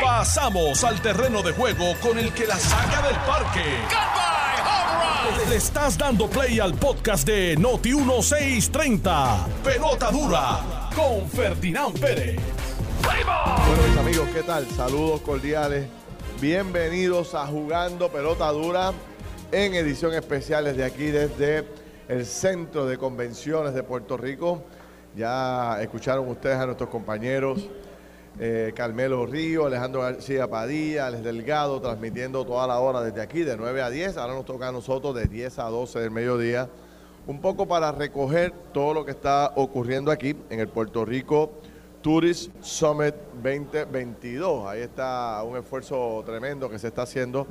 Pasamos al terreno de juego con el que la saca del parque. Le estás dando play al podcast de Noti 1630. Pelota dura con Ferdinand Pérez. Bueno, mis amigos, ¿qué tal? Saludos cordiales. Bienvenidos a Jugando Pelota Dura en edición especial desde aquí, desde el Centro de Convenciones de Puerto Rico. Ya escucharon ustedes a nuestros compañeros eh, Carmelo Río, Alejandro García Padilla, Alex Delgado, transmitiendo toda la hora desde aquí, de 9 a 10. Ahora nos toca a nosotros de 10 a 12 del mediodía. Un poco para recoger todo lo que está ocurriendo aquí en el Puerto Rico Tourist Summit 2022. Ahí está un esfuerzo tremendo que se está haciendo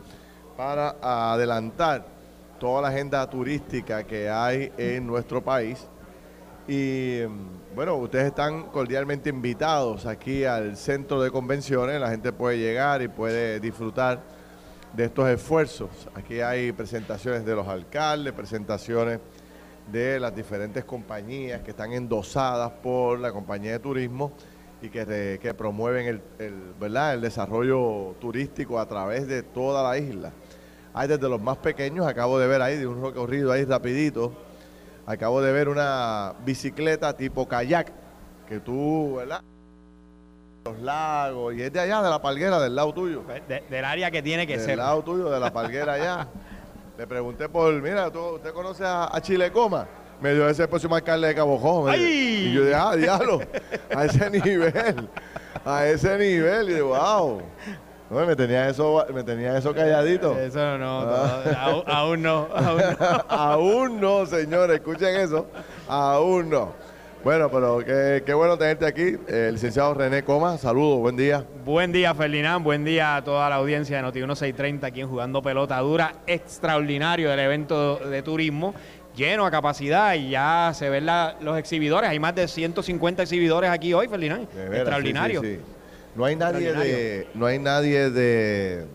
para adelantar toda la agenda turística que hay en nuestro país. Y bueno, ustedes están cordialmente invitados aquí al centro de convenciones. La gente puede llegar y puede disfrutar de estos esfuerzos. Aquí hay presentaciones de los alcaldes, presentaciones de las diferentes compañías que están endosadas por la compañía de turismo y que, promueven el, el, ¿verdad? el desarrollo turístico a través de toda la isla. Hay desde los más pequeños, acabo de ver ahí, de un recorrido ahí rapidito, acabo de ver una bicicleta tipo kayak, que tú, ¿verdad? Los lagos, y es de allá, de la palguera, del lado tuyo. De, del área que tiene que del ser. Del lado tuyo, de la palguera allá. Le pregunté por, mira, ¿tú, ¿usted conoce a, a Chile Coma? Me dio ese próximo alcalde de Cabo me Y yo dije, ah, diablo, a ese nivel, a ese nivel. Y yo, wow. No, me tenía eso, me tenía eso calladito. Eso no, ah. aún, aún, no, aún no. aún no, señores, escuchen eso. Aún no. Bueno, pero qué, qué bueno tenerte aquí. El licenciado René Coma, saludos, buen día. Buen día, Ferdinand. Buen día a toda la audiencia de Noti 1630 aquí en Jugando Pelota Dura. Extraordinario el evento de turismo lleno a capacidad y ya se ven la, los exhibidores. Hay más de 150 exhibidores aquí hoy, Ferdinand. Extraordinario. Sí, sí, sí. No hay nadie de, no hay nadie de,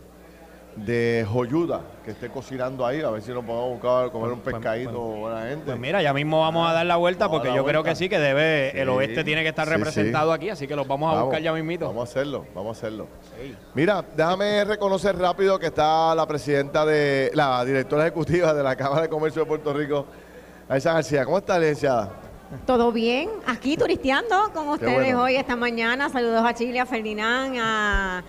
de Joyuda que esté cocinando ahí, a ver si nos podemos buscar comer un pescadito pues, buena gente. Pues mira, ya mismo vamos a dar la vuelta porque yo creo que sí, que debe, el oeste tiene que estar representado aquí, así que los vamos a vamos, buscar ya mismito. Vamos a hacerlo, vamos a hacerlo. Mira, déjame reconocer rápido que está la presidenta de, la directora ejecutiva de la Cámara de Comercio de Puerto Rico, Aisa García. ¿Cómo está, licenciada? Todo bien, aquí turisteando con ustedes bueno. hoy, esta mañana. Saludos a Chile, a Ferdinand, a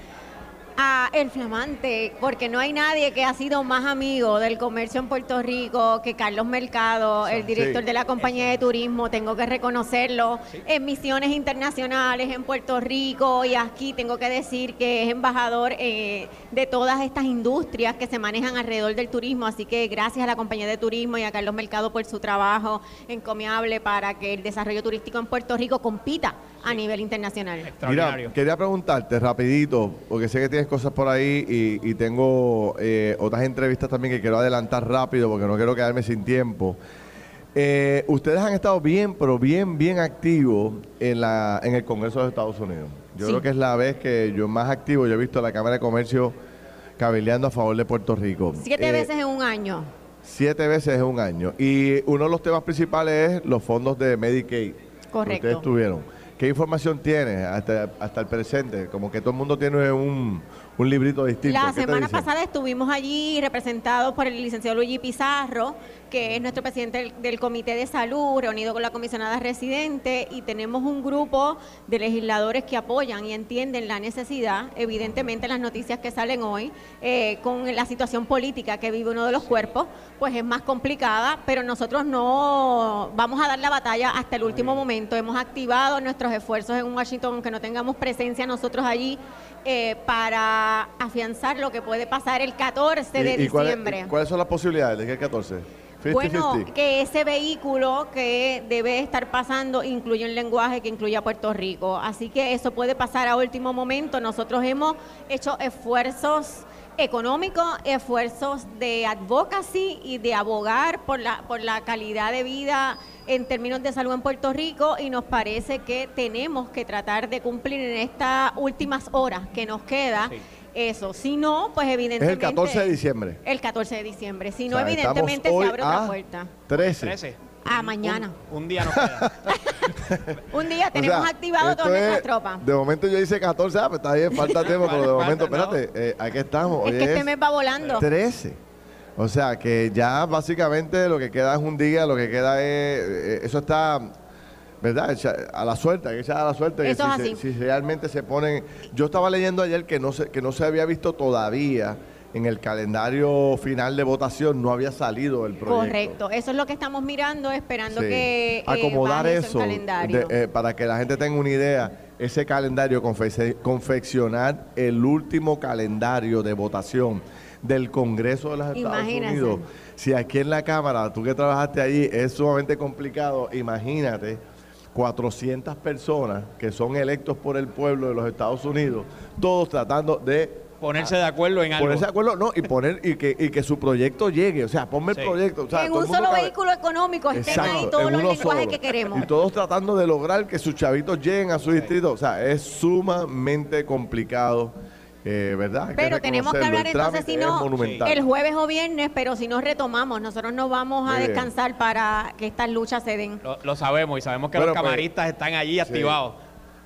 a El Flamante, porque no hay nadie que ha sido más amigo del comercio en Puerto Rico que Carlos Mercado, el director sí. de la compañía de turismo, tengo que reconocerlo, sí. en misiones internacionales en Puerto Rico y aquí tengo que decir que es embajador eh, de todas estas industrias que se manejan alrededor del turismo, así que gracias a la compañía de turismo y a Carlos Mercado por su trabajo encomiable para que el desarrollo turístico en Puerto Rico compita a nivel internacional. Mira, quería preguntarte rapidito, porque sé que tienes cosas por ahí y, y tengo eh, otras entrevistas también que quiero adelantar rápido porque no quiero quedarme sin tiempo. Eh, ustedes han estado bien, pero bien, bien activos en, la, en el Congreso de los Estados Unidos. Yo sí. creo que es la vez que yo más activo, yo he visto a la Cámara de Comercio cabildeando a favor de Puerto Rico. Siete eh, veces en un año. Siete veces en un año. Y uno de los temas principales es los fondos de Medicaid. Correcto. Que ustedes tuvieron. ¿Qué información tienes hasta, hasta el presente? Como que todo el mundo tiene un, un librito distinto. La semana pasada estuvimos allí representados por el licenciado Luigi Pizarro, que es nuestro presidente del, del, Comité de Salud, reunido con la comisionada residente, y tenemos un grupo de legisladores que apoyan y entienden la necesidad, evidentemente las noticias que salen hoy, eh, con la situación política que vive uno de los cuerpos, pues es más complicada, pero nosotros no vamos a dar la batalla hasta el último momento. Hemos activado nuestros esfuerzos en Washington, aunque no tengamos presencia nosotros allí, eh, para afianzar lo que puede pasar el 14 de ¿Y, y diciembre. Cuál, ¿Cuáles son las posibilidades de que el 14? 50, bueno, 50. que ese vehículo que debe estar pasando incluye un lenguaje que incluye a Puerto Rico. Así que eso puede pasar a último momento. Nosotros hemos hecho esfuerzos económicos, esfuerzos de advocacy y de abogar por la, por la calidad de vida en términos de salud en Puerto Rico y nos parece que tenemos que tratar de cumplir en estas últimas horas que nos queda. Sí eso. Si no, pues evidentemente. Es el 14 de diciembre. El 14 de diciembre. Si no, o sea, evidentemente se abre otra puerta. 13. 13. A mañana. Un, un día nos queda. Un día tenemos activado todas nuestras tropas. De momento yo hice 14, ah, pues está bien, falta tiempo, pero de momento, espérate, eh, aquí estamos. Es que este mes va volando. 13. O sea que ya básicamente lo que queda es un día, lo que queda es. Eh, eso está. ¿Verdad? A la suerte, que a la suerte. Eso si, es así. si realmente se ponen. Yo estaba leyendo ayer que no se, que no se había visto todavía en el calendario final de votación no había salido el proyecto. Correcto, eso es lo que estamos mirando, esperando que eh, acomodar eso, eh, para que la gente tenga una idea. Ese calendario, confeccionar el último calendario de votación del Congreso de los Estados Unidos. Si aquí en la Cámara, tú que trabajaste allí, es sumamente complicado, imagínate 400 personas que son electos por el pueblo de los Estados Unidos, todos tratando de Ponerse de acuerdo en algo. Ponerse de acuerdo, no, y poner y que, y que su proyecto llegue. O sea, ponme el proyecto. en un solo vehículo económico estén ahí todos los lenguajes que queremos. Y todos tratando de lograr que sus chavitos lleguen a su distrito. O sea, es sumamente complicado. Eh, ¿verdad? pero tenemos que hablar entonces, si no, el jueves o viernes, pero si no retomamos, nosotros no vamos a descansar para que estas luchas se den. Lo, sabemos y sabemos que los pues, camaristas están allí activados.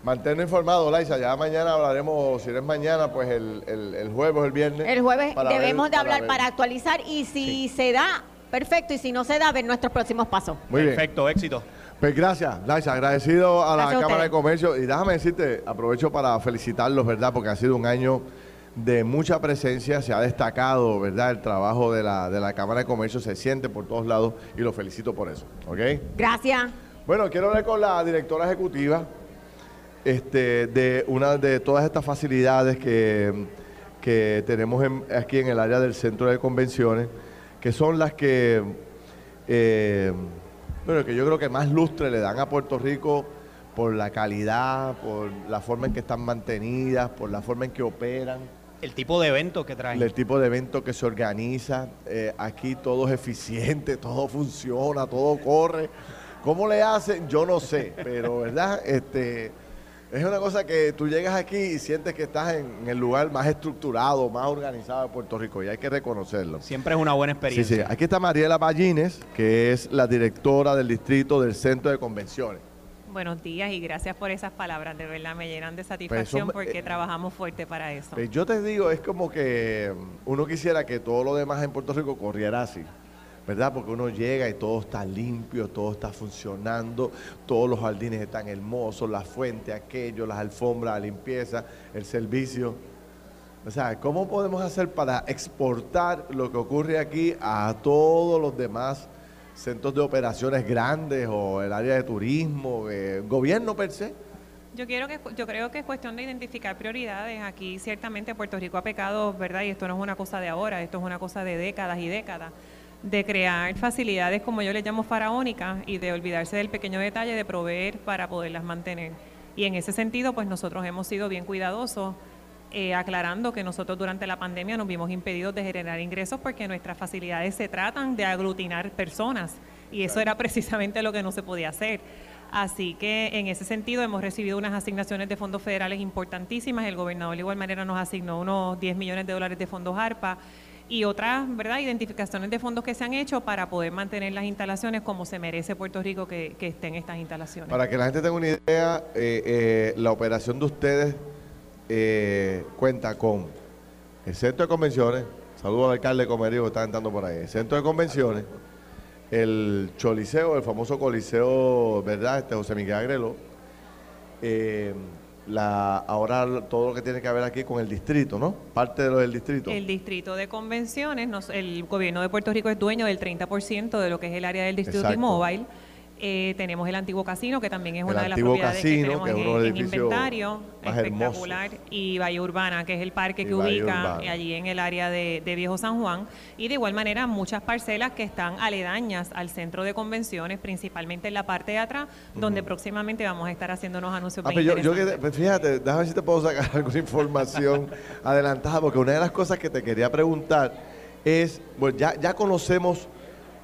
Mantenernos informado, Laisa. Ya mañana hablaremos, si no es mañana, pues el, el, jueves o el viernes. El jueves debemos de hablar para, actualizar y si se da, perfecto. Y si no se da, ver nuestros próximos pasos. Muy bien. Perfecto, éxito. Pues gracias, Laisa. Agradecido a la Cámara de Comercio. Y déjame decirte, aprovecho para felicitarlos, ¿verdad? Porque ha sido un año de mucha presencia. Se ha destacado, ¿verdad? El trabajo de la, de la Cámara de Comercio se siente por todos lados y los felicito por eso. ¿Ok? Gracias. Bueno, quiero hablar con la directora ejecutiva este, de una de todas estas facilidades que, que tenemos aquí en el área del centro de convenciones, que son las que, eh, bueno, que yo creo que más lustre le dan a Puerto Rico por la calidad, por la forma en que están mantenidas, por la forma en que operan. El tipo de evento que traen. El tipo de evento que se organiza. Eh, aquí todo es eficiente, todo funciona, todo corre. ¿Cómo le hacen? Yo no sé, pero ¿verdad? Este, es una cosa que tú llegas aquí y sientes que estás en, el lugar más estructurado, más organizado de Puerto Rico y hay que reconocerlo. Siempre es una buena experiencia. Sí, sí. Aquí está Mariela Ballines, que es la directora del distrito del Centro de Convenciones. Buenos días y gracias por esas palabras, de verdad me llenan de satisfacción pues porque eh, trabajamos fuerte para eso. Pues yo te digo, es como que uno quisiera que todo lo demás en Puerto Rico corriera así. ¿Verdad? Porque uno llega y todo está limpio, todo está funcionando, todos los jardines están hermosos, la fuente, aquello, las alfombras, la limpieza, el servicio. O sea, ¿cómo podemos hacer para exportar lo que ocurre aquí a todos los demás centros de operaciones grandes o el área de turismo, el gobierno per se? Yo, quiero que, yo creo que es cuestión de identificar prioridades. Aquí ciertamente Puerto Rico ha pecado, ¿verdad? Y esto no es una cosa de ahora, esto es una cosa de décadas y décadas de crear facilidades, como yo le llamo faraónicas, y de olvidarse del pequeño detalle de proveer para poderlas mantener. Y en ese sentido, pues nosotros hemos sido bien cuidadosos, eh, aclarando que nosotros durante la pandemia nos vimos impedidos de generar ingresos porque nuestras facilidades se tratan de aglutinar personas, y eso era precisamente lo que no se podía hacer. Así que en ese sentido hemos recibido unas asignaciones de fondos federales importantísimas. El gobernador de igual manera nos asignó unos 10 millones de dólares de fondos ARPA y otras ¿verdad? identificaciones de fondos que se han hecho para poder mantener las instalaciones como se merece Puerto Rico que, estén estas instalaciones. Para que la gente tenga una idea, eh, eh, la operación de ustedes eh, cuenta con el centro de convenciones, saludo al alcalde de Comerío que está entrando por ahí, el centro de convenciones, el Choliseo, el famoso Coliseo, ¿verdad? Este José Miguel Agrelo, la, ahora todo lo que tiene que ver aquí con el distrito, ¿no? Parte de lo del distrito. El distrito de convenciones, el gobierno de Puerto Rico es dueño del 30% de lo que es el área del distrito de T-Mobile. Eh, tenemos el antiguo casino, que también es una de las propiedades que tenemos en, inventario, espectacular, y Valle Urbana, que es el parque que ubica allí en el área de, Viejo San Juan, y de igual manera muchas parcelas que están aledañas al centro de convenciones, principalmente en la parte de atrás, donde próximamente vamos a estar haciendo unos anuncios. Ah, pues yo, pues fíjate, déjame ver si te puedo sacar alguna información adelantada, porque una de las cosas que te quería preguntar es, pues ya, ya conocemos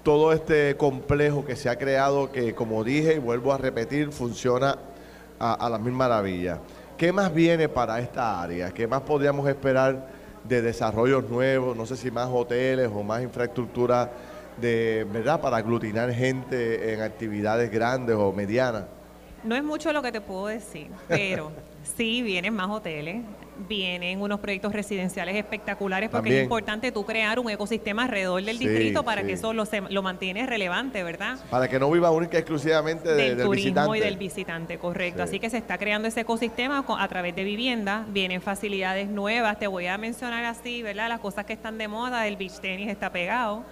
todo este complejo que se ha creado, que como dije y vuelvo a repetir, funciona a, la misma maravilla. ¿Qué más viene para esta área? ¿Qué más podríamos esperar de desarrollos nuevos? No sé si más hoteles o más infraestructura de verdad para aglutinar gente en actividades grandes o medianas. No es mucho lo que te puedo decir, pero sí vienen más hoteles, vienen unos proyectos residenciales espectaculares porque es importante tú crear un ecosistema alrededor del distrito para que eso lo, lo mantiene relevante, ¿verdad? Para que no viva única exclusivamente del, del turismo y del visitante, correcto. Así que se está creando ese ecosistema a través de vivienda, vienen facilidades nuevas, te voy a mencionar así, ¿verdad? Las cosas que están de moda, el beach tenis está pegado.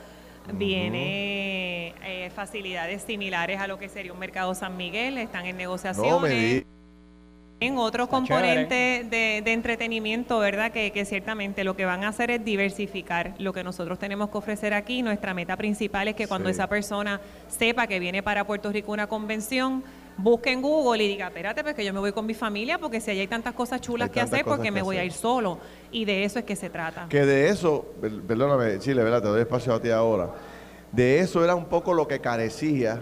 Viene eh, facilidades similares a lo que sería un mercado San Miguel, están en negociaciones. En otros componentes de, entretenimiento, ¿verdad? Que, ciertamente lo que van a hacer es diversificar lo que nosotros tenemos que ofrecer aquí. Nuestra meta principal es que cuando esa persona sepa que viene para Puerto Rico una convención, busque en Google y diga, espérate, pues que yo me voy con mi familia porque si allí hay tantas cosas chulas que hacer, porque me voy a ir solo. Y de eso es que se trata. Que de eso, perdóname, Chile, ¿verdad? Te doy espacio a ti ahora. De eso era un poco lo que carecía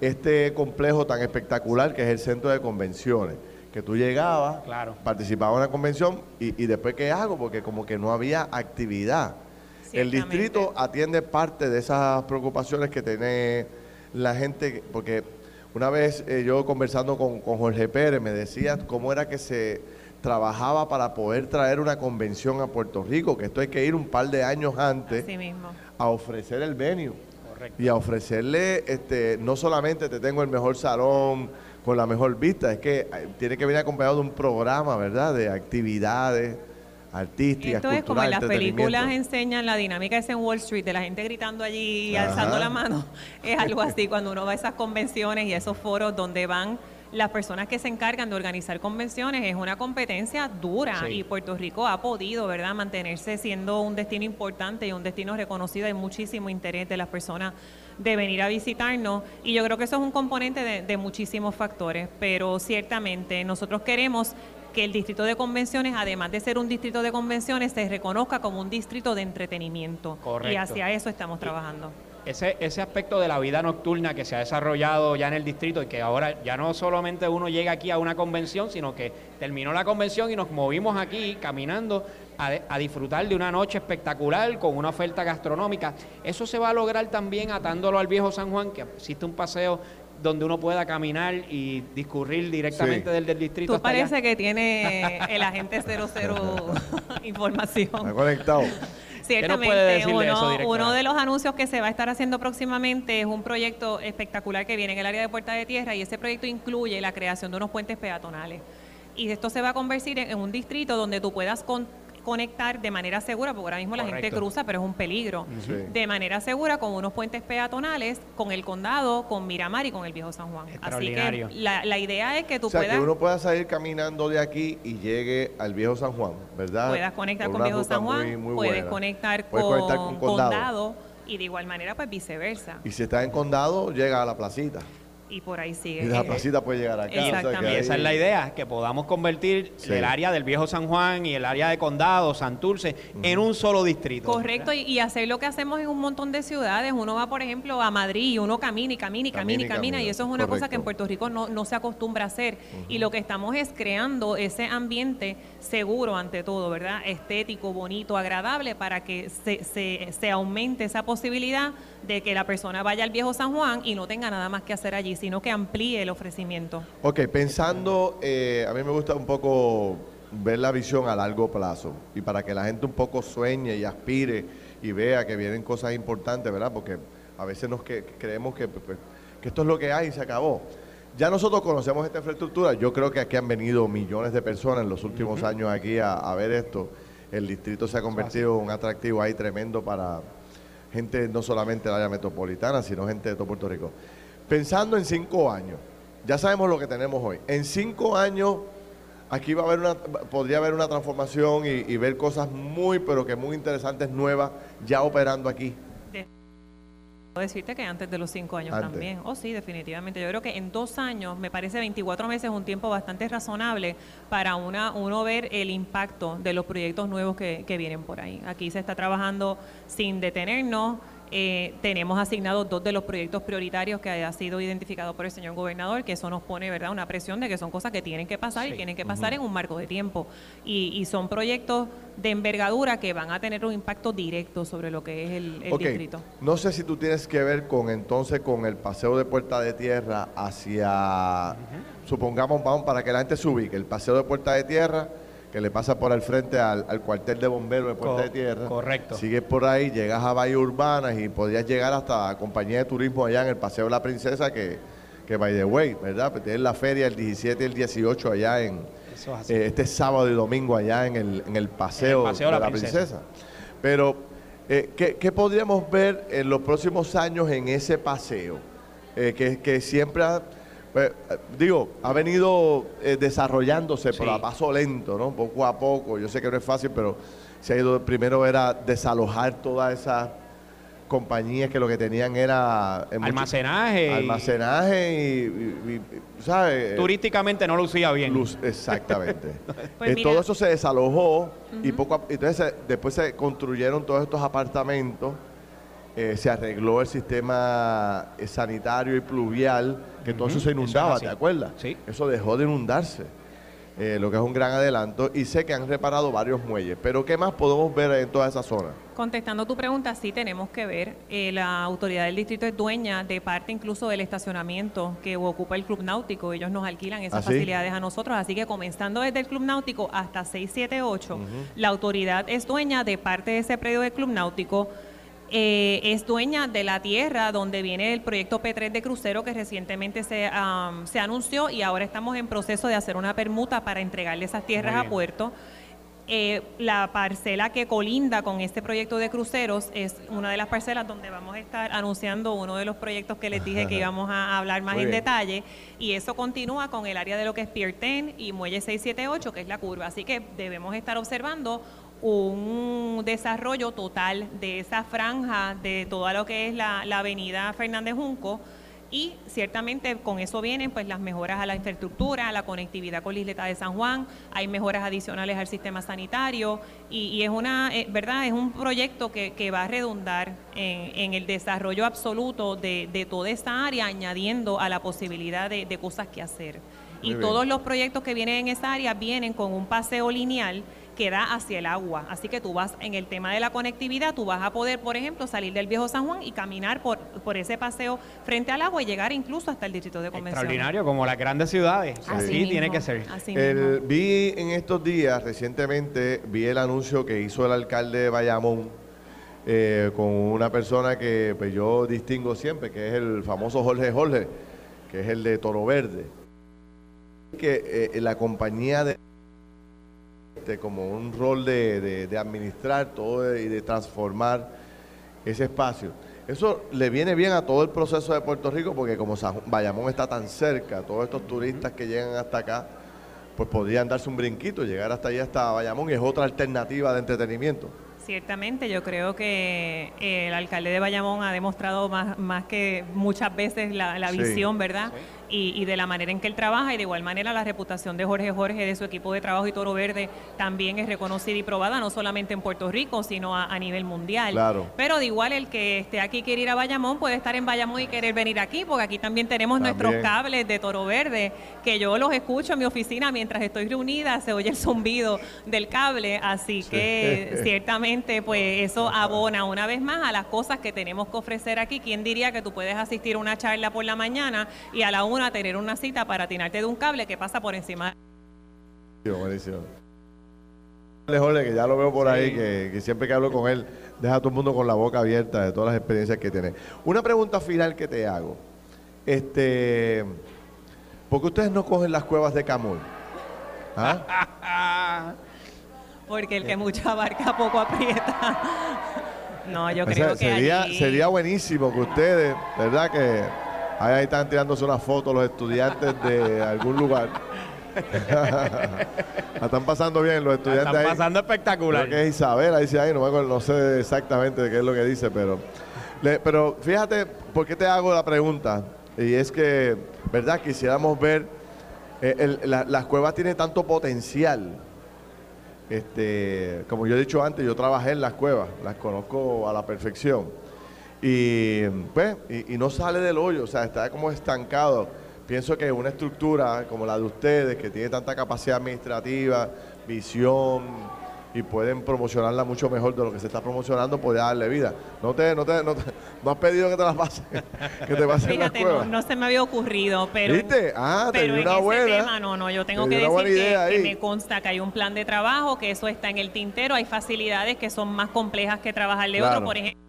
este complejo tan espectacular que es el centro de convenciones que tú llegabas, participabas en la convención y, y, después qué hago, porque como que no había actividad. El distrito atiende parte de esas preocupaciones que tiene la gente, porque una vez eh, yo conversando con, Jorge Pérez me decía cómo era que se trabajaba para poder traer una convención a Puerto Rico, que esto hay que ir un par de años antes a ofrecer el venue. Y a ofrecerle, este, no solamente te tengo el mejor salón, con la mejor vista. Es que eh, tiene que venir acompañado de un programa, ¿verdad? De actividades artísticas, Esto es como en las películas enseñan la dinámica es en Wall Street, de la gente gritando allí y alzando la mano. Es algo así cuando uno va a esas convenciones y esos foros donde van las personas que se encargan de organizar convenciones es una competencia dura y Puerto Rico ha podido, ¿verdad?, mantenerse siendo un destino importante y un destino reconocido. Hay muchísimo interés de las personas de venir a visitarnos y yo creo que eso es un componente de, de muchísimos factores, pero ciertamente nosotros queremos que el distrito de convenciones, además de ser un distrito de convenciones, se reconozca como un distrito de entretenimiento. Y hacia eso estamos trabajando ese, ese aspecto de la vida nocturna que se ha desarrollado ya en el distrito y que ahora ya no solamente uno llega aquí a una convención, sino que terminó la convención y nos movimos aquí caminando a, a, disfrutar de una noche espectacular con una oferta gastronómica. Eso se va a lograr también atándolo al viejo San Juan, que existe un paseo donde uno pueda caminar y discurrir directamente del, del, distrito. Tú parece que tiene el agente 00 información. Está conectado. Ciertamente, uno, de los anuncios que se va a estar haciendo próximamente es un proyecto espectacular que viene en el área de Puerta de Tierra y ese proyecto incluye la creación de unos puentes peatonales. Y esto se va a convertir en un distrito donde tú puedas con, conectar de manera segura, porque ahora mismo la gente cruza, pero es un peligro, de manera segura con unos puentes peatonales, con el condado, con Miramar y con el viejo San Juan. Así que la, idea es que tú o sea, puedas... que uno pueda salir caminando de aquí y llegue al viejo San Juan, ¿verdad? Puedas conectar con viejo San Juan, puedes, conectar con, condado. y de igual manera pues viceversa. Y si está en condado, llega a la placita y por ahí sigue. Y la placita puede llegar acá. Exactamente. esa es la idea, que podamos convertir el área del Viejo San Juan y el área de Condado, Santurce, en un solo distrito. Correcto, y, hacer lo que hacemos en un montón de ciudades. Uno va, por ejemplo, a Madrid y uno camina y camina y camina y camina, y eso es una cosa que en Puerto Rico no, se acostumbra a hacer. Y lo que estamos es creando ese ambiente seguro ante todo, ¿verdad? Estético, bonito, agradable, para que se, se, se aumente esa posibilidad de que la persona vaya al viejo San Juan y no tenga nada más que hacer allí, sino que amplíe el ofrecimiento. Ok, pensando, eh, a mí me gusta un poco ver la visión a largo plazo y para que la gente un poco sueñe y aspire y vea que vienen cosas importantes, ¿verdad? Porque a veces nos que, creemos que, pues, que esto es lo que hay y se acabó. Ya nosotros conocemos esta infraestructura, yo creo que aquí han venido millones de personas en los últimos años aquí a, a ver esto. El distrito se ha convertido en un atractivo ahí tremendo para, gente no solamente del área metropolitana, sino gente de todo Puerto Rico. Pensando en cinco años, ya sabemos lo que tenemos hoy. En cinco años, aquí va a haber una, podría haber una transformación y, y ver cosas muy, pero que muy interesantes, nuevas, ya operando aquí decirte que antes de los cinco años también. Oh, sí, definitivamente. Yo creo que en dos años, me parece 24 meses un tiempo bastante razonable para una, uno ver el impacto de los proyectos nuevos que, que vienen por ahí. Aquí se está trabajando sin detenernos Eh, tenemos asignados dos de los proyectos prioritarios que ha sido identificado por el señor gobernador, que eso nos pone verdad una presión de que son cosas que tienen que pasar y tienen que pasar en un marco de tiempo. Y, son proyectos de envergadura que van a tener un impacto directo sobre lo que es el, distrito. No sé si tú tienes que ver con entonces con el paseo de Puerta de Tierra hacia, supongamos, vamos para que la gente se ubique, el paseo de Puerta de Tierra que le pasa por el frente al, cuartel de bomberos de Puerta de Tierra. Correcto. Sigues por ahí, llegas a Valle Urbanas y podrías llegar hasta la compañía de turismo allá en el Paseo de la Princesa, que, que by the way, ¿verdad? Pues tienes la feria el 17 y el 18 allá en... Eh, este sábado y domingo allá en el, en el, paseo, de la, Princesa. Pero, eh, ¿qué, podríamos ver en los próximos años en ese paseo? Eh, que, que siempre ha pues, eh, digo, ha venido eh, desarrollándose, pero a paso lento, ¿no? Poco a poco. Yo sé que no es fácil, pero se ha ido. Primero era desalojar todas esas compañías que lo que tenían era eh, almacenaje almacenaje y, ¿sabes? turísticamente no lucía bien Luz, exactamente pues todo eso se desalojó y poco entonces después se construyeron todos estos apartamentos se arregló el sistema sanitario y pluvial que todo eso se inundaba, ¿te acuerdas? Sí. Eso dejó de inundarse, eh, lo que es un gran adelanto. Y sé que han reparado varios muelles, pero ¿qué más podemos ver en toda esa zona? Contestando tu pregunta, sí tenemos que ver. Eh, la autoridad del distrito es dueña de parte incluso del estacionamiento que ocupa el Club Náutico. Ellos nos alquilan esas ¿Ah, facilidades a nosotros. Así que comenzando desde el Club Náutico hasta 678, la autoridad es dueña de parte de ese predio del Club Náutico eh, es dueña de la tierra donde viene el proyecto P3 de crucero que recientemente se, se anunció y ahora estamos en proceso de hacer una permuta para entregarle esas tierras a puerto. Eh, la parcela que colinda con este proyecto de cruceros es una de las parcelas donde vamos a estar anunciando uno de los proyectos que les dije que íbamos a hablar más en detalle. Y eso continúa con el área de lo que es Pier 10 y Muelle 678 que es la curva, así que debemos estar observando un desarrollo total de esa franja de toda lo que es la, avenida Fernández Junco y ciertamente con eso vienen pues las mejoras a la infraestructura, a la conectividad con la isleta de San Juan, hay mejoras adicionales al sistema sanitario y, es una, eh, verdad, es un proyecto que, va a redundar en, el desarrollo absoluto de, toda esta área, añadiendo a la posibilidad de, cosas que hacer. y todos los proyectos que vienen en esa área vienen con un paseo lineal que da hacia el agua. Así que tú vas en el tema de la conectividad, tú vas a poder, por ejemplo, salir del viejo San Juan y caminar por, por ese paseo frente al agua y llegar incluso hasta el distrito de convención. Extraordinario, como las grandes ciudades. Así, tiene que ser. vi en estos días, recientemente, vi el anuncio que hizo el alcalde de Bayamón eh, con una persona que pues, yo distingo siempre, que es el famoso Jorge Jorge, que es el de Toro Verde. Que eh, la compañía de este, como un rol de, administrar todo y de transformar ese espacio. Eso le viene bien a todo el proceso de Puerto Rico porque como Bayamón está tan cerca, todos estos turistas que llegan hasta acá, pues podrían darse un brinquito, llegar hasta allá, hasta Bayamón, y es otra alternativa de entretenimiento. Ciertamente, yo creo que eh, el alcalde de Bayamón ha demostrado más, más que muchas veces la, visión, ¿verdad? Y, de la manera en que él trabaja y de igual manera la reputación de Jorge Jorge, de su equipo de trabajo y Toro Verde también es reconocida y probada, no solamente en Puerto Rico, sino a, nivel mundial. Claro. Pero de igual el que esté aquí y quiere ir a Bayamón puede estar en Bayamón y querer venir aquí, porque aquí también tenemos nuestros cables de Toro Verde, que yo los escucho en mi oficina mientras estoy reunida, se oye el zumbido del cable, así que ciertamente pues eso abona una vez más a las cosas que tenemos que ofrecer aquí. ¿Quién diría que tú puedes asistir a una charla por la mañana y a la una a tener una cita para atinarte de un cable que pasa por encima. Buenísimo. Jorge, que ya lo veo por ahí, que, siempre que hablo con él, deja a todo el mundo con la boca abierta de todas las experiencias que tiene. Una pregunta final que te hago. Este, ¿Por qué ustedes no cogen las cuevas de Camuy? ¿Ah? Porque el que mucho abarca poco aprieta. No, yo creo que sería, sería buenísimo que ustedes, ¿verdad? Que Ahí están tirándose una foto los estudiantes de algún lugar. están pasando bien los estudiantes. están pasando espectacular. Creo que es Isabel, ahí dice, ahí no, no sé exactamente qué es lo que dice, pero, pero fíjate, ¿por qué te hago la pregunta? Y es que, ¿verdad? Quisiéramos ver, eh, las cuevas tienen tanto potencial. Este, como yo he dicho antes, yo trabajé en las cuevas, las conozco a la perfección. Y, pues, y, no sale del hoyo, o sea, está como estancado. Pienso que una estructura como la de ustedes, que tiene tanta capacidad administrativa, visión, y pueden promocionarla mucho mejor de lo que se está promocionando, puede darle vida. No te, no te, no, has pedido que te la pase, que te pasen Fíjate, no, no, se me había ocurrido, pero. ¿Viste? Ah, pero en una buena. Tema, no, no, yo tengo que decir que, que, me consta que hay un plan de trabajo, que eso está en el tintero, hay facilidades que son más complejas que trabajarle otro, por ejemplo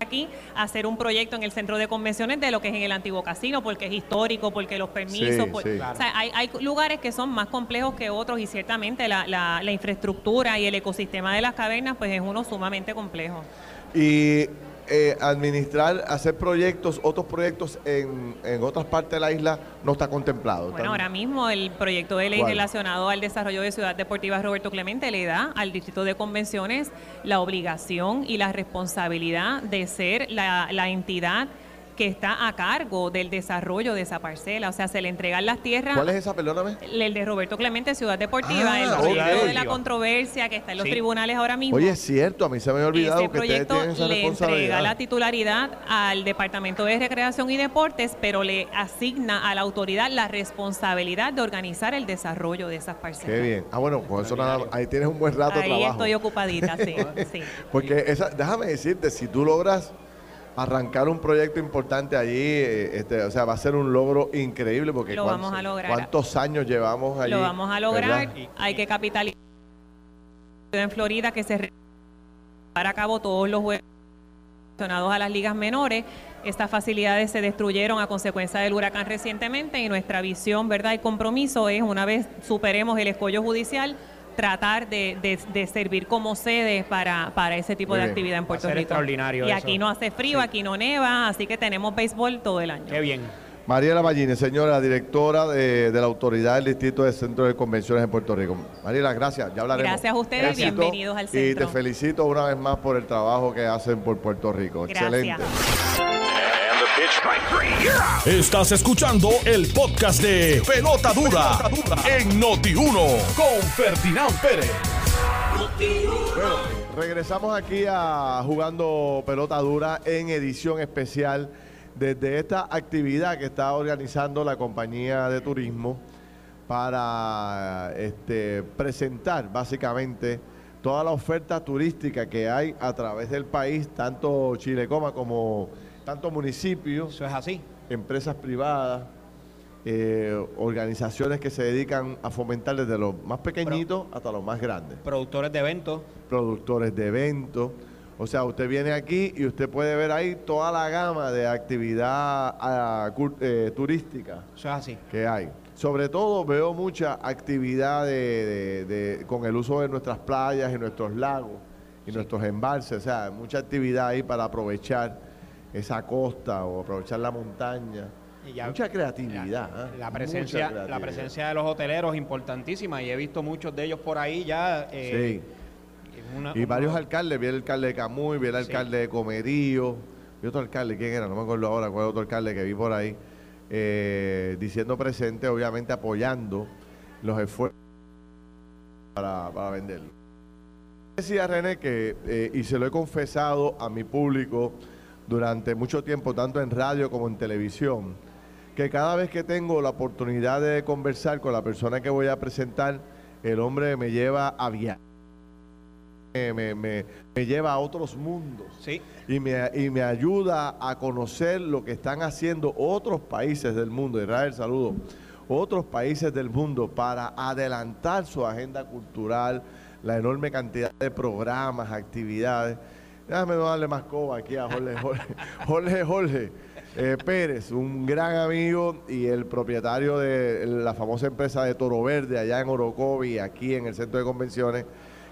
aquí hacer un proyecto en el centro de convenciones de lo que es en el antiguo casino, porque es histórico, porque los permisos, o sea, hay, lugares que son más complejos que otros y ciertamente la, la, la infraestructura y el ecosistema de las cavernas pues es uno sumamente complejo. Y eh, administrar, hacer proyectos, otros proyectos en, en, otras partes de la isla no está contemplado. Bueno, ahora mismo el proyecto de ley relacionado al desarrollo de Ciudad Deportiva Roberto Clemente le da al Distrito de Convenciones la obligación y la responsabilidad de ser la, la entidad que está a cargo del desarrollo de esa parcela. O sea, se le entregan las tierras. ¿Cuál es esa, perdóname? El de Roberto Clemente, Ciudad Deportiva, ah, el proyecto de la controversia que está en los tribunales ahora mismo. Oye, es cierto, a mí se me había olvidado ese que proyecto le entrega la titularidad al Departamento de Recreación y Deportes, pero le asigna a la autoridad la responsabilidad de organizar el desarrollo de esas parcelas. Qué bien. Ah, bueno, pues eso nada, ahí tienes un buen rato de trabajo. Ahí estoy ocupadita, sí, sí. Porque esa, déjame decirte, si tú logras arrancar un proyecto importante allí, eh, este, o sea, va a ser un logro increíble porque lo vamos a lograr. ¿cuántos años llevamos allí? Lo vamos a lograr, hay que capitalizar en Florida que se para a cabo todos los juegos relacionados a las ligas menores. Estas facilidades se destruyeron a consecuencia del huracán recientemente y nuestra visión, verdad y compromiso es una vez superemos el escollo judicial tratar de, de, servir como sede para, para ese tipo de actividad en Puerto Rico. extraordinario. Y aquí no hace frío, aquí no neva, así que tenemos béisbol todo el año. Qué bien. Mariela Ballini, señora directora de, la Autoridad del Distrito de Centro de Convenciones en Puerto Rico. Mariela, gracias, ya hablaremos. Gracias a ustedes, bienvenidos al centro. Y te felicito una vez más por el trabajo que hacen por Puerto Rico. Excelente. Estás escuchando el podcast de Pelota Dura, en Noti1 con Ferdinand Pérez. Bueno, regresamos aquí a jugando Pelota Dura en edición especial desde esta actividad que está organizando la compañía de turismo para este, presentar básicamente toda la oferta turística que hay a través del país, tanto Chilecoma como tanto municipios. Eso es así. Empresas privadas, eh, organizaciones que se dedican a fomentar desde los más pequeñitos hasta los más grandes. Productores de eventos. Productores de eventos. O sea, usted viene aquí y usted puede ver ahí toda la gama de actividad ah, eh, turística Eso es así. que hay. Sobre todo veo mucha actividad de, con el uso de nuestras playas y nuestros lagos y nuestros embalses. O sea, mucha actividad ahí para aprovechar esa costa o aprovechar la montaña. mucha creatividad. La, ¿eh? presencia, la presencia de los hoteleros importantísima y he visto muchos de ellos por ahí ya. Eh, sí. y varios alcaldes, vi el alcalde de Camuy, vi el alcalde de Comerío, vi otro alcalde, ¿quién era? No me acuerdo ahora cuál otro alcalde que vi por ahí, eh, diciendo presente, obviamente apoyando los esfuerzos para, para venderlo. Decía René que, y se lo he confesado a mi público, durante mucho tiempo, tanto en radio como en televisión, que cada vez que tengo la oportunidad de conversar con la persona que voy a presentar, el hombre me lleva a viajar. Me, me, lleva a otros mundos ¿Sí? y, me, y me ayuda a conocer lo que están haciendo otros países del mundo. Israel, saludo. Otros países del mundo para adelantar su agenda cultural, la enorme cantidad de programas, actividades. Déjame darle más coba aquí a Jorge, Jorge, Jorge, eh, Pérez, un gran amigo y el propietario de la famosa empresa de Toro Verde allá en Orocovi, aquí en el centro de convenciones,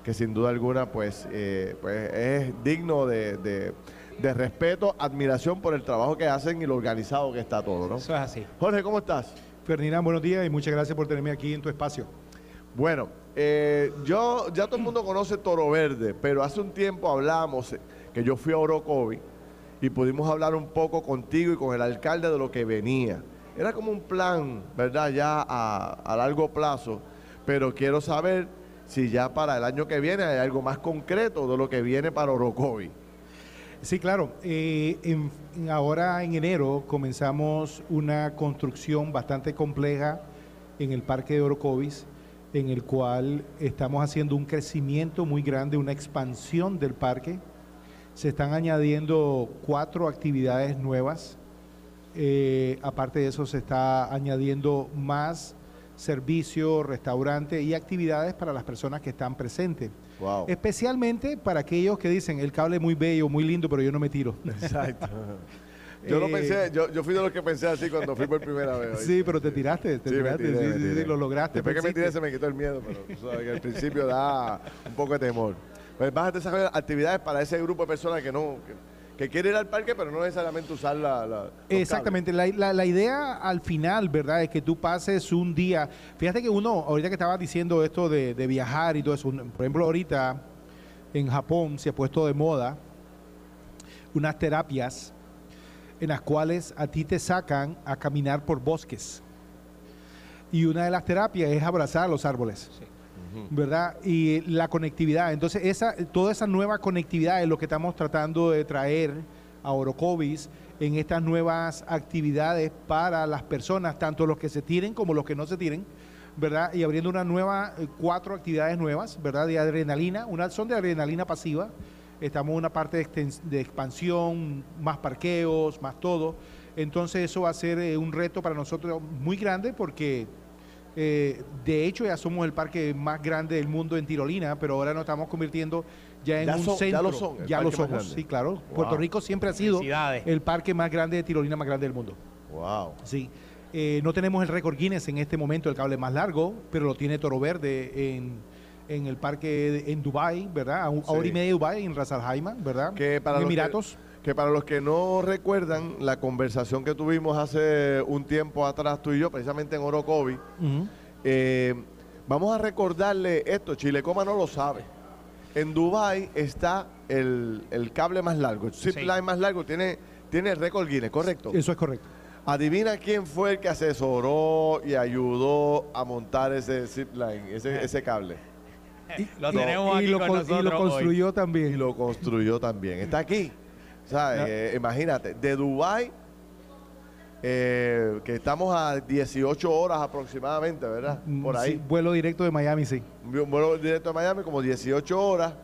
que sin duda alguna pues, eh, pues es digno de, respeto, admiración por el trabajo que hacen y lo organizado que está todo, ¿no? Eso es así. Jorge, ¿cómo estás? Ferdinand, buenos días y muchas gracias por tenerme aquí en tu espacio. Bueno, eh, yo, ya todo el mundo conoce Toro Verde, pero hace un tiempo hablamos que yo fui a Orocovi y pudimos hablar un poco contigo y con el alcalde de lo que venía. Era como un plan, ¿verdad? Ya a, largo plazo, pero quiero saber si ya para el año que viene hay algo más concreto de lo que viene para Orocovi. Sí, claro. Eh, ahora en enero comenzamos una construcción bastante compleja en el Parque de Orocovis, en el cual estamos haciendo un crecimiento muy grande, una expansión del parque. Se están añadiendo cuatro actividades nuevas. Eh, aparte de eso, se está añadiendo más servicios, restaurantes y actividades para las personas que están presentes. Especialmente para aquellos que dicen, el cable es muy bello, muy lindo, pero yo no me tiro. Exacto. Yo no pensé, yo, yo, fui de los que pensé así cuando fui por primera vez. Sí, pero te tiraste, te tiraste, sí, lo lograste. Después que me tiré se me quitó el miedo, pero que al principio da un poco de temor. Pues vas a desarrollar actividades para ese grupo de personas que no, que quiere ir al parque, pero no necesariamente usar la... Exactamente, la, la, idea al final, ¿verdad? Es que tú pases un día, fíjate que uno, ahorita que estaba diciendo esto de, viajar y todo eso, por ejemplo, ahorita en Japón se ha puesto de moda unas terapias en las cuales a ti te sacan a caminar por bosques. Y una de las terapias es abrazar a los árboles. ¿verdad? Y la conectividad. Entonces, esa, toda esa nueva conectividad es lo que estamos tratando de traer a Orocovis en estas nuevas actividades para las personas, tanto los que se tiren como los que no se tiren, ¿verdad? Y abriendo una nueva, eh, cuatro actividades nuevas, ¿verdad? De adrenalina, una son de adrenalina pasiva, estamos en una parte de, de expansión, más parqueos, más todo. Entonces eso va a ser eh, un reto para nosotros muy grande porque eh, de hecho, ya somos el parque más grande del mundo en tirolina, pero ahora nos estamos convirtiendo ya en un centro. Ya lo son. Ya lo somos, sí, claro. Puerto Rico siempre ha sido el parque más grande de tirolina más grande del mundo. Wow. Sí. Eh, no tenemos el récord Guinness en este momento, el cable más largo, pero lo tiene Toro Verde en, el parque en Dubai, ¿verdad? A, hora y media de Dubai, en Ras Al ¿verdad? Que para Emiratos que para los que no recuerdan la conversación que tuvimos hace un tiempo atrás tú y yo, precisamente en Orocovi, eh, vamos a recordarle esto, Chilecoma no lo sabe. En Dubai está el, cable más largo, el zip line más largo, tiene, tiene el récord Guinness, ¿correcto? Eso es correcto. Adivina quién fue el que asesoró y ayudó a montar ese zip line, ese, ese cable. Y, lo tenemos aquí lo, y lo construyó también. Y lo construyó también. Está aquí. Eh, imagínate, de Dubai eh, que estamos a 18 horas aproximadamente, ¿verdad? Mm, Por ahí. vuelo directo de Miami, sí. Un vuelo directo de Miami, como 18 horas.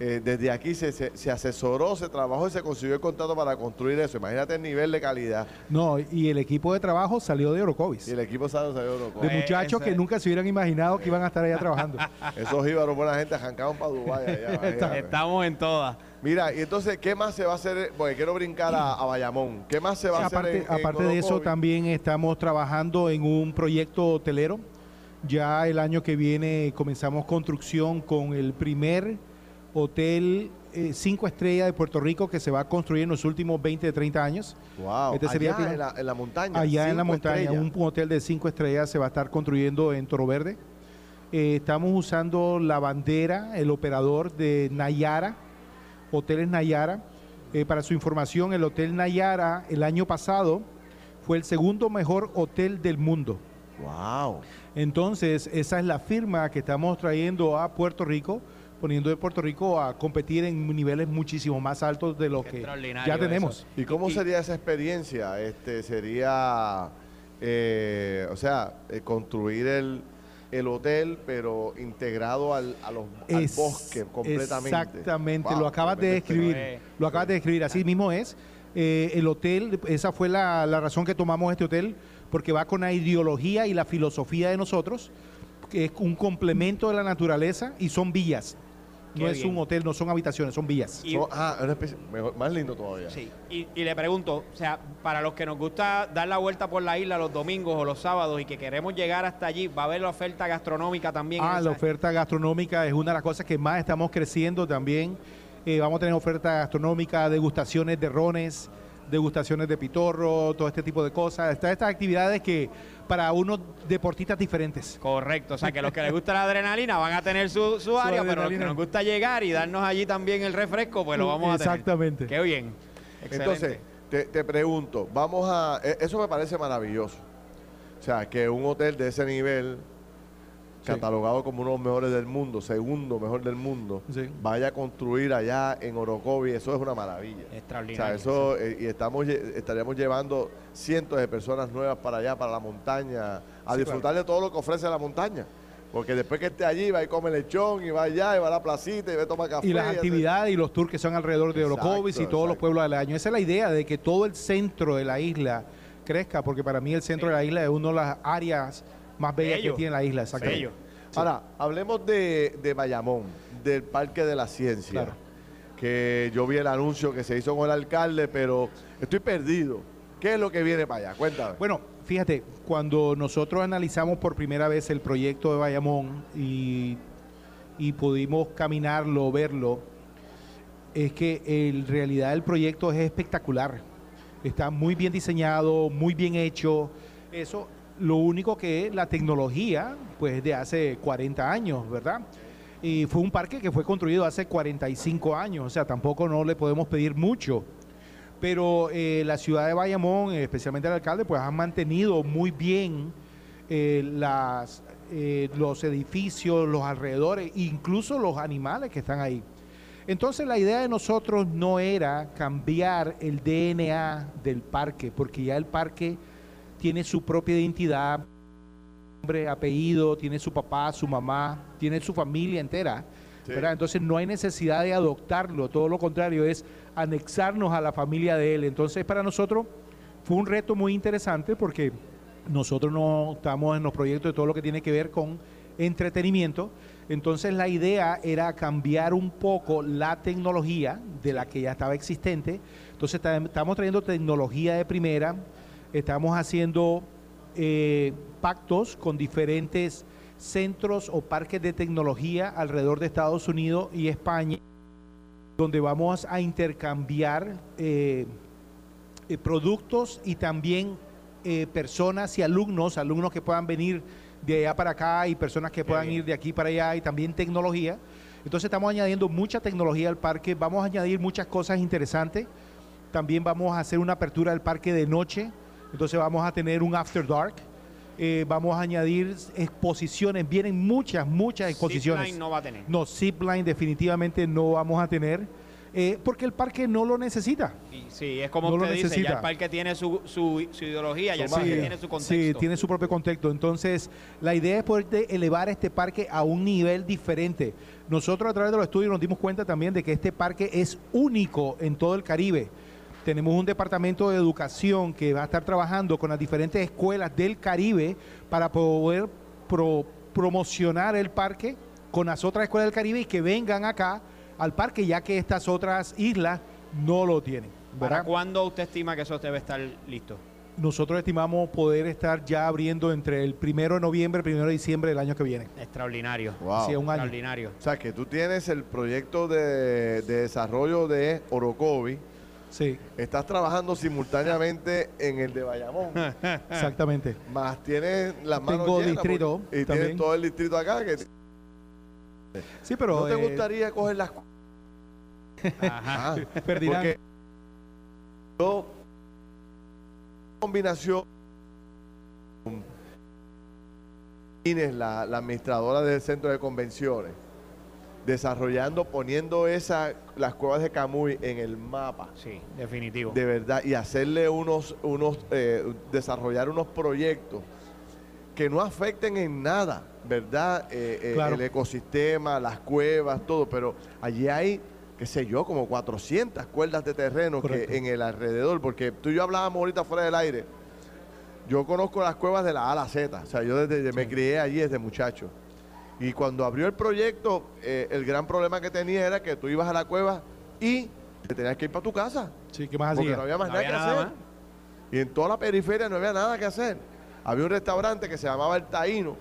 Eh, desde aquí se, se, asesoró, se trabajó y se consiguió el contrato para construir eso. Imagínate el nivel de calidad. No, y el equipo de trabajo salió de Orocovis. Y el equipo salió de Orocovis. De muchachos que nunca se hubieran imaginado que iban a estar allá trabajando. Esos íbaros, buena gente, arrancaron para Dubái. Estamos en todas. Mira, y entonces, ¿qué más se va a hacer? Porque quiero brincar a, Bayamón. ¿Qué más se va a hacer? aparte de eso, también estamos trabajando en un proyecto hotelero. Ya el año que viene comenzamos construcción con el primer hotel eh, cinco estrellas de Puerto Rico que se va a construir en los últimos 20, 30 años. Wow. Este sería allá en, la, montaña. Allá en la montaña, un hotel de cinco estrellas se va a estar construyendo en Toro Verde. Eh, estamos usando la bandera, el operador de Nayara, Hoteles Nayara. Eh, para su información, el Hotel Nayara el año pasado fue el segundo mejor hotel del mundo. Wow. Entonces, esa es la firma que estamos trayendo a Puerto Rico, poniendo a Puerto Rico a competir en niveles muchísimo más altos de los que ya tenemos. ¿Y cómo sería esa experiencia? Este sería, eh, o sea, eh, construir el el hotel, pero integrado al, a los, bosque completamente. Exactamente, lo acabas de describir. Lo acabas de describir, así mismo es. Eh, el hotel, esa fue la, la razón que tomamos este hotel, porque va con la ideología y la filosofía de nosotros, que es un complemento de la naturaleza y son villas no es un hotel, no son habitaciones, son villas. ah, más lindo todavía. Sí, y, le pregunto, o sea, para los que nos gusta dar la vuelta por la isla los domingos o los sábados y que queremos llegar hasta allí, ¿va a haber la oferta gastronómica también? Ah, la oferta gastronómica es una de las cosas que más estamos creciendo también. Eh, vamos a tener oferta gastronómica, degustaciones de rones, degustaciones de pitorro, todo este tipo de cosas. Está estas actividades que para unos deportistas diferentes. Correcto, o sea que los que les gusta la adrenalina van a tener su, su área, pero los que nos gusta llegar y darnos allí también el refresco, pues lo vamos a tener. Exactamente. Qué bien. Entonces, te, te pregunto, vamos a... E, eso me parece maravilloso. O sea, que un hotel de ese nivel catalogado como uno de los mejores del mundo, segundo mejor del mundo, vaya a construir allá en Orocovi, eso es una maravilla. Extraordinario. O sea, eso, eh, y estamos, estaríamos llevando cientos de personas nuevas para allá, para la montaña, a disfrutar de todo lo que ofrece la montaña. Porque después que esté allí, va y come lechón, y va allá, y va a la placita, y va a tomar café. Y las actividades y los tours que son alrededor de Orocovis y todos los pueblos del año. Esa es la idea de que todo el centro de la isla crezca, porque para mí el centro de la isla es una de las áreas más bellas que tiene la isla. Exactamente. Ahora, hablemos de, de, Bayamón, del Parque de la Ciencia. Que yo vi el anuncio que se hizo con el alcalde, pero estoy perdido. ¿Qué es lo que viene para allá? Cuéntame. Bueno, fíjate, cuando nosotros analizamos por primera vez el proyecto de Bayamón y, pudimos caminarlo, verlo, es que en realidad el proyecto es espectacular. Está muy bien diseñado, muy bien hecho. Eso, lo único que la tecnología, pues de hace 40 años, ¿verdad? Y fue un parque que fue construido hace 45 años, o sea, tampoco no le podemos pedir mucho pero eh, la ciudad de Bayamón, especialmente el alcalde, pues han mantenido muy bien eh, las, eh, los edificios, los alrededores, incluso los animales que están ahí. Entonces la idea de nosotros no era cambiar el DNA del parque, porque ya el parque tiene su propia identidad, nombre, apellido, tiene su papá, su mamá, tiene su familia entera. Entonces no hay necesidad de adoptarlo, todo lo contrario, es anexarnos a la familia de él. Entonces para nosotros fue un reto muy interesante porque nosotros no estamos en los proyectos de todo lo que tiene que ver con entretenimiento. Entonces la idea era cambiar un poco la tecnología de la que ya estaba existente. Entonces estamos trayendo tecnología de primera, estamos haciendo eh, pactos con diferentes centros o parques de tecnología alrededor de Estados Unidos y España, donde vamos a intercambiar eh, eh, productos y también personas y alumnos, alumnos que puedan venir de allá para acá y personas que puedan ir de aquí para allá y también tecnología. Entonces estamos añadiendo mucha tecnología al parque, vamos a añadir muchas cosas interesantes. También vamos a hacer una apertura del parque de noche, entonces vamos a tener un after dark eh, vamos a añadir exposiciones, vienen muchas, muchas exposiciones. Zipline no va a tener. No, Zipline definitivamente no vamos a tener. Eh, porque el parque no lo necesita. Sí, es como usted dice, ya el parque tiene su, su, ideología, ya el parque tiene su contexto. Sí, tiene su propio contexto. Entonces, la idea es poder elevar este parque a un nivel diferente. Nosotros a través de los estudios nos dimos cuenta también de que este parque es único en todo el Caribe. Tenemos un departamento de educación que va a estar trabajando con las diferentes escuelas del Caribe para poder promocionar el parque con las otras escuelas del Caribe y que vengan acá al parque, ya que estas otras islas no lo tienen. ¿Para cuándo usted estima que eso debe estar listo? Nosotros estimamos poder estar ya abriendo entre el primero de noviembre y el primero de diciembre del año que viene. Extraordinario. Wow. Sí, un año. Extraordinario. O sea, que tú tienes el proyecto de, de desarrollo de Orocovi, Sí. Estás trabajando simultáneamente en el de Bayamón. Exactamente. Más tienes las manos Tengo distrito. y tienes todo el distrito acá. Que sí, pero. ¿No te eh, gustaría coger las. Ajá. Porque yo. Combinación. Inés, la, la administradora del centro de convenciones desarrollando, poniendo esa, las cuevas de Camuy en el mapa. Sí, definitivo. De verdad, y hacerle unos, unos eh, desarrollar unos proyectos que no afecten en nada, ¿verdad? Eh, eh, el ecosistema, las cuevas, todo, pero allí hay, qué sé yo, como 400 cuerdas de terreno que en el alrededor, porque tú y yo hablábamos ahorita fuera del aire. Yo conozco las cuevas de la A a la Z, o sea, yo desde me crié allí desde muchacho. Y cuando abrió el proyecto, eh, el gran problema que tenía era que tú ibas a la cueva y te tenías que ir para tu casa. Sí, ¿qué más Porque no había más nada que hacer. Y en toda la periferia no había nada que hacer. Había un restaurante que se llamaba El Taíno.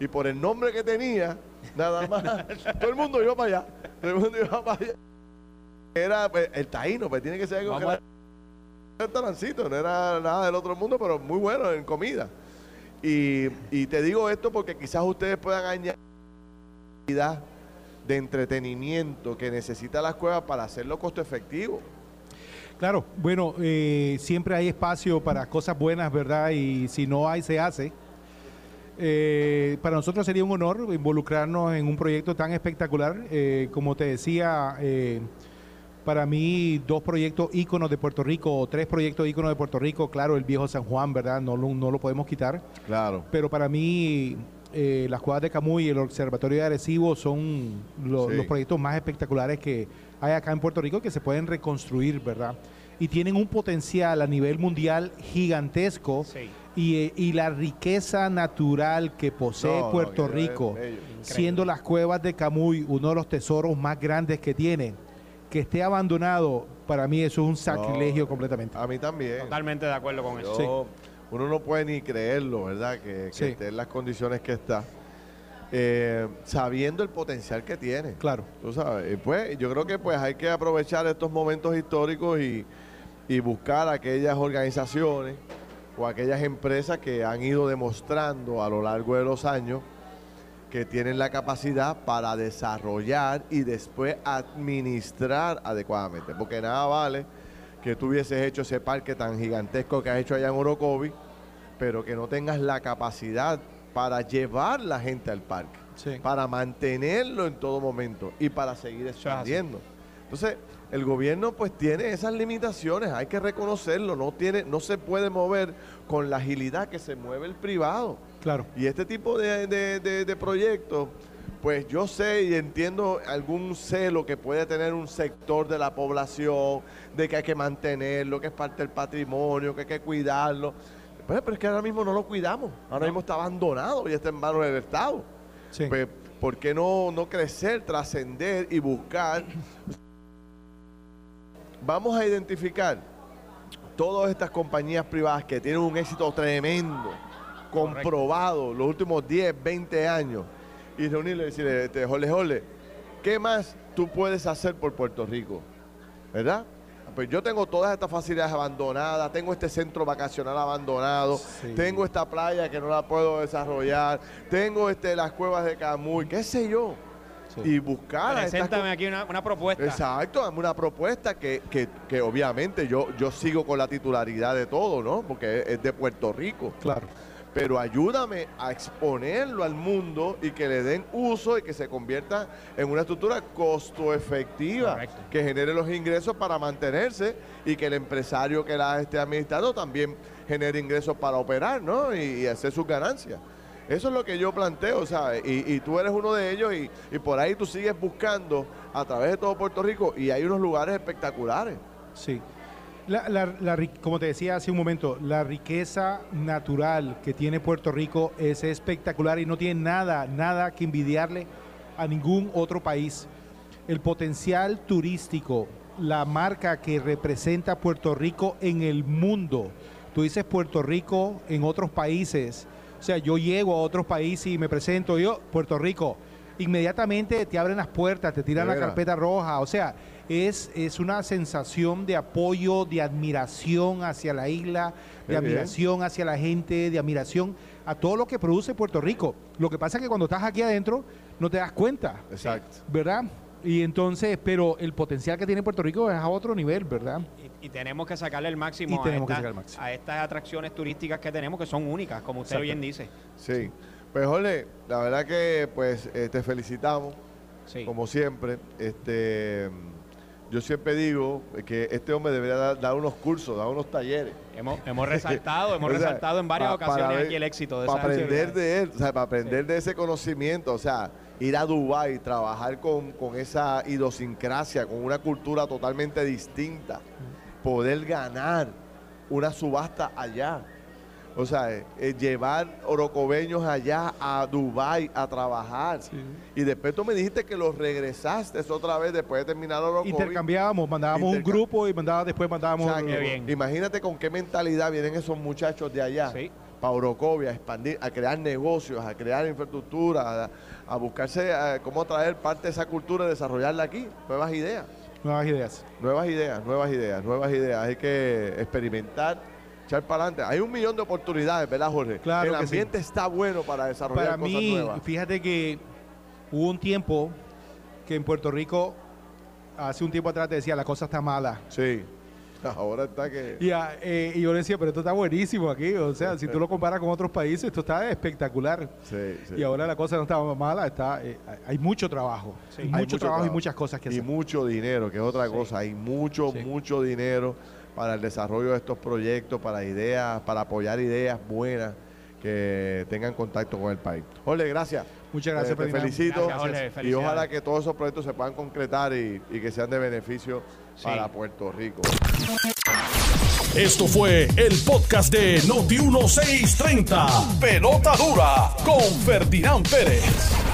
Y por el nombre que tenía, nada más, todo el mundo iba para allá. Todo el mundo iba para allá. Era pues, el Taíno, pues tiene que ser algo que era un restaurancito, no era nada del otro mundo, pero muy bueno en comida. Y, te digo esto porque quizás ustedes puedan añadir de entretenimiento que necesita la escuela para hacerlo costo efectivo. Claro, bueno, eh, siempre hay espacio para cosas buenas, ¿verdad? Y si no hay, se hace. Eh, para nosotros sería un honor involucrarnos en un proyecto tan espectacular. Eh, como te decía, para mí dos proyectos íconos de Puerto Rico, o tres proyectos íconos de Puerto Rico, claro, el viejo San Juan, ¿verdad? No, lo- no lo podemos quitar. Claro. Pero para mí eh, las cuadras de Camuy y el Observatorio de Arecibo son lo- Sí. los proyectos más espectaculares que hay acá en Puerto Rico que se pueden reconstruir, ¿verdad? Y tienen un potencial a nivel mundial gigantesco Sí. y, eh, y la riqueza natural que posee No, Puerto Rico, siendo las cuevas de Camuy uno de los tesoros más grandes que tiene, que esté abandonado, para mí eso es un sacrilegio No, completamente. A mí también. Totalmente de acuerdo con eso. Uno no puede ni creerlo, ¿verdad? Que, que Sí. esté en las condiciones que está. Eh, sabiendo el potencial que tiene. Claro. Tú sabes, y pues yo creo que pues hay que aprovechar estos momentos históricos y, y buscar aquellas organizaciones o aquellas empresas que han ido demostrando a lo largo de los años que tienen la capacidad para desarrollar y después administrar adecuadamente. Porque nada vale que tú hubieses hecho ese parque tan gigantesco que has hecho allá en Orocovi, pero que no tengas la capacidad para llevar la gente al parque Sí. para mantenerlo en todo momento y para seguir expandiendo. Entonces, el gobierno pues tiene esas limitaciones, hay que reconocerlo, no tiene no se puede mover con la agilidad que se mueve el privado. Claro. Y este tipo de, de- de- de proyectos, pues yo sé y entiendo algún celo que puede tener un sector de la población, de que hay que mantenerlo, que es parte del patrimonio, que hay que cuidarlo. Pues, pero es que ahora mismo no lo cuidamos, ahora mismo está abandonado y está en manos del Estado. Sí. Pues, ¿por qué no, no crecer, trascender y buscar? Vamos a identificar todas estas compañías privadas que tienen un éxito tremendo, comprobado los últimos 10, 20 años, y reunirle y decirle, este, jole, jole, ¿qué más tú puedes hacer por Puerto Rico? ¿Verdad? Pues yo tengo todas estas facilidades abandonadas, tengo este centro vacacional abandonado, Sí. tengo esta playa que no la puedo desarrollar, tengo este, las cuevas de Camuy, qué sé yo. Sí. Y buscar Preséntame aquí una, una propuesta. Exacto, dame una propuesta que, que- que obviamente yo, yo sigo con la titularidad de todo, ¿no? Porque es, es de Puerto Rico. Claro. Pero ayúdame a exponerlo al mundo y que le den uso y que se convierta en una estructura costo efectiva Correcto. que genere los ingresos para mantenerse y que el empresario que la esté administrando también genere ingresos para operar, ¿no? Y, y hacer sus ganancias. Eso es lo que yo planteo, ¿sabes? Y, y tú eres uno de ellos y, y por ahí tú sigues buscando a través de todo Puerto Rico y hay unos lugares espectaculares. Sí. La- la- la como te decía hace un momento, la riqueza natural que tiene Puerto Rico es espectacular y no tiene nada, nada que envidiarle a ningún otro país. El potencial turístico, la marca que representa Puerto Rico en el mundo. Tú dices Puerto Rico en otros países. O sea, yo llego a otros países y me presento yo, Puerto Rico. Inmediatamente te abren las puertas, te tiran la carpeta roja. O sea, es, es una sensación de apoyo, de admiración hacia la isla, de Qué bien. admiración hacia la gente, de admiración a todo lo que produce Puerto Rico. Lo que pasa es que cuando estás aquí adentro no te das cuenta, Exacto. ¿verdad? Y entonces, pero el potencial que tiene Puerto Rico es a otro nivel, ¿verdad? Y, y tenemos que sacarle el máximo, Y tenemos que a, sacar esta- el máximo. a estas atracciones turísticas que tenemos que son únicas, como usted Exacto. bien dice. Sí. Pues, Jorge, la verdad que pues eh, te felicitamos. Sí. como siempre. Este, yo siempre digo que este hombre debería dar, dar unos cursos, dar unos talleres. Hemos, hemos resaltado, hemos O sea, resaltado en varias pa- ocasiones ver- aquí el éxito de Para aprender de él, o sea, para aprender de ese conocimiento, o sea, ir a Dubái, trabajar con, con esa idiosincrasia, con una cultura totalmente distinta, poder ganar una subasta allá. O sea, eh, eh, llevar orocobeños allá a Dubái a trabajar. Y después tú me dijiste que los regresaste otra vez después de terminar Orocovi. Intercambiábamos, mandábamos un grupo y mandaba, después O mandábamos... sea, que Qué bien. Imagínate con qué mentalidad vienen esos muchachos de allá. Sí. Para Orocovia, a expandir, a crear negocios, a crear infraestructura, a, a buscarse a cómo traer parte de esa cultura y desarrollarla aquí. Nuevas ideas, Nuevas ideas. nuevas ideas, nuevas ideas, nuevas ideas. Hay que experimentar, echar para adelante. Hay un millón de oportunidades, ¿verdad, Jorge? Claro El sí. ambiente está bueno para desarrollar Para cosas mí, nuevas. fíjate que hubo un tiempo que en Puerto Rico, hace un tiempo atrás te decía, la cosa está mala. Sí, Ahora está que... Y, eh, y, yo le decía, pero esto está buenísimo aquí. O sea, si tú lo comparas con otros países, esto está espectacular. Sí, sí. Y ahora la cosa no está mala, está, eh, hay mucho trabajo. Hay mucho, trabajo, y muchas cosas que hacer. Y mucho dinero, que es otra cosa. Hay mucho, mucho dinero para el desarrollo de estos proyectos, para ideas, para apoyar ideas buenas que tengan contacto con el país. Jorge, gracias. Muchas gracias, eh, Te felicito y ojalá que todos esos proyectos se puedan concretar y, que sean de beneficio para Puerto Rico. Esto fue el podcast de Noti1630. Pelota dura con Ferdinand Pérez.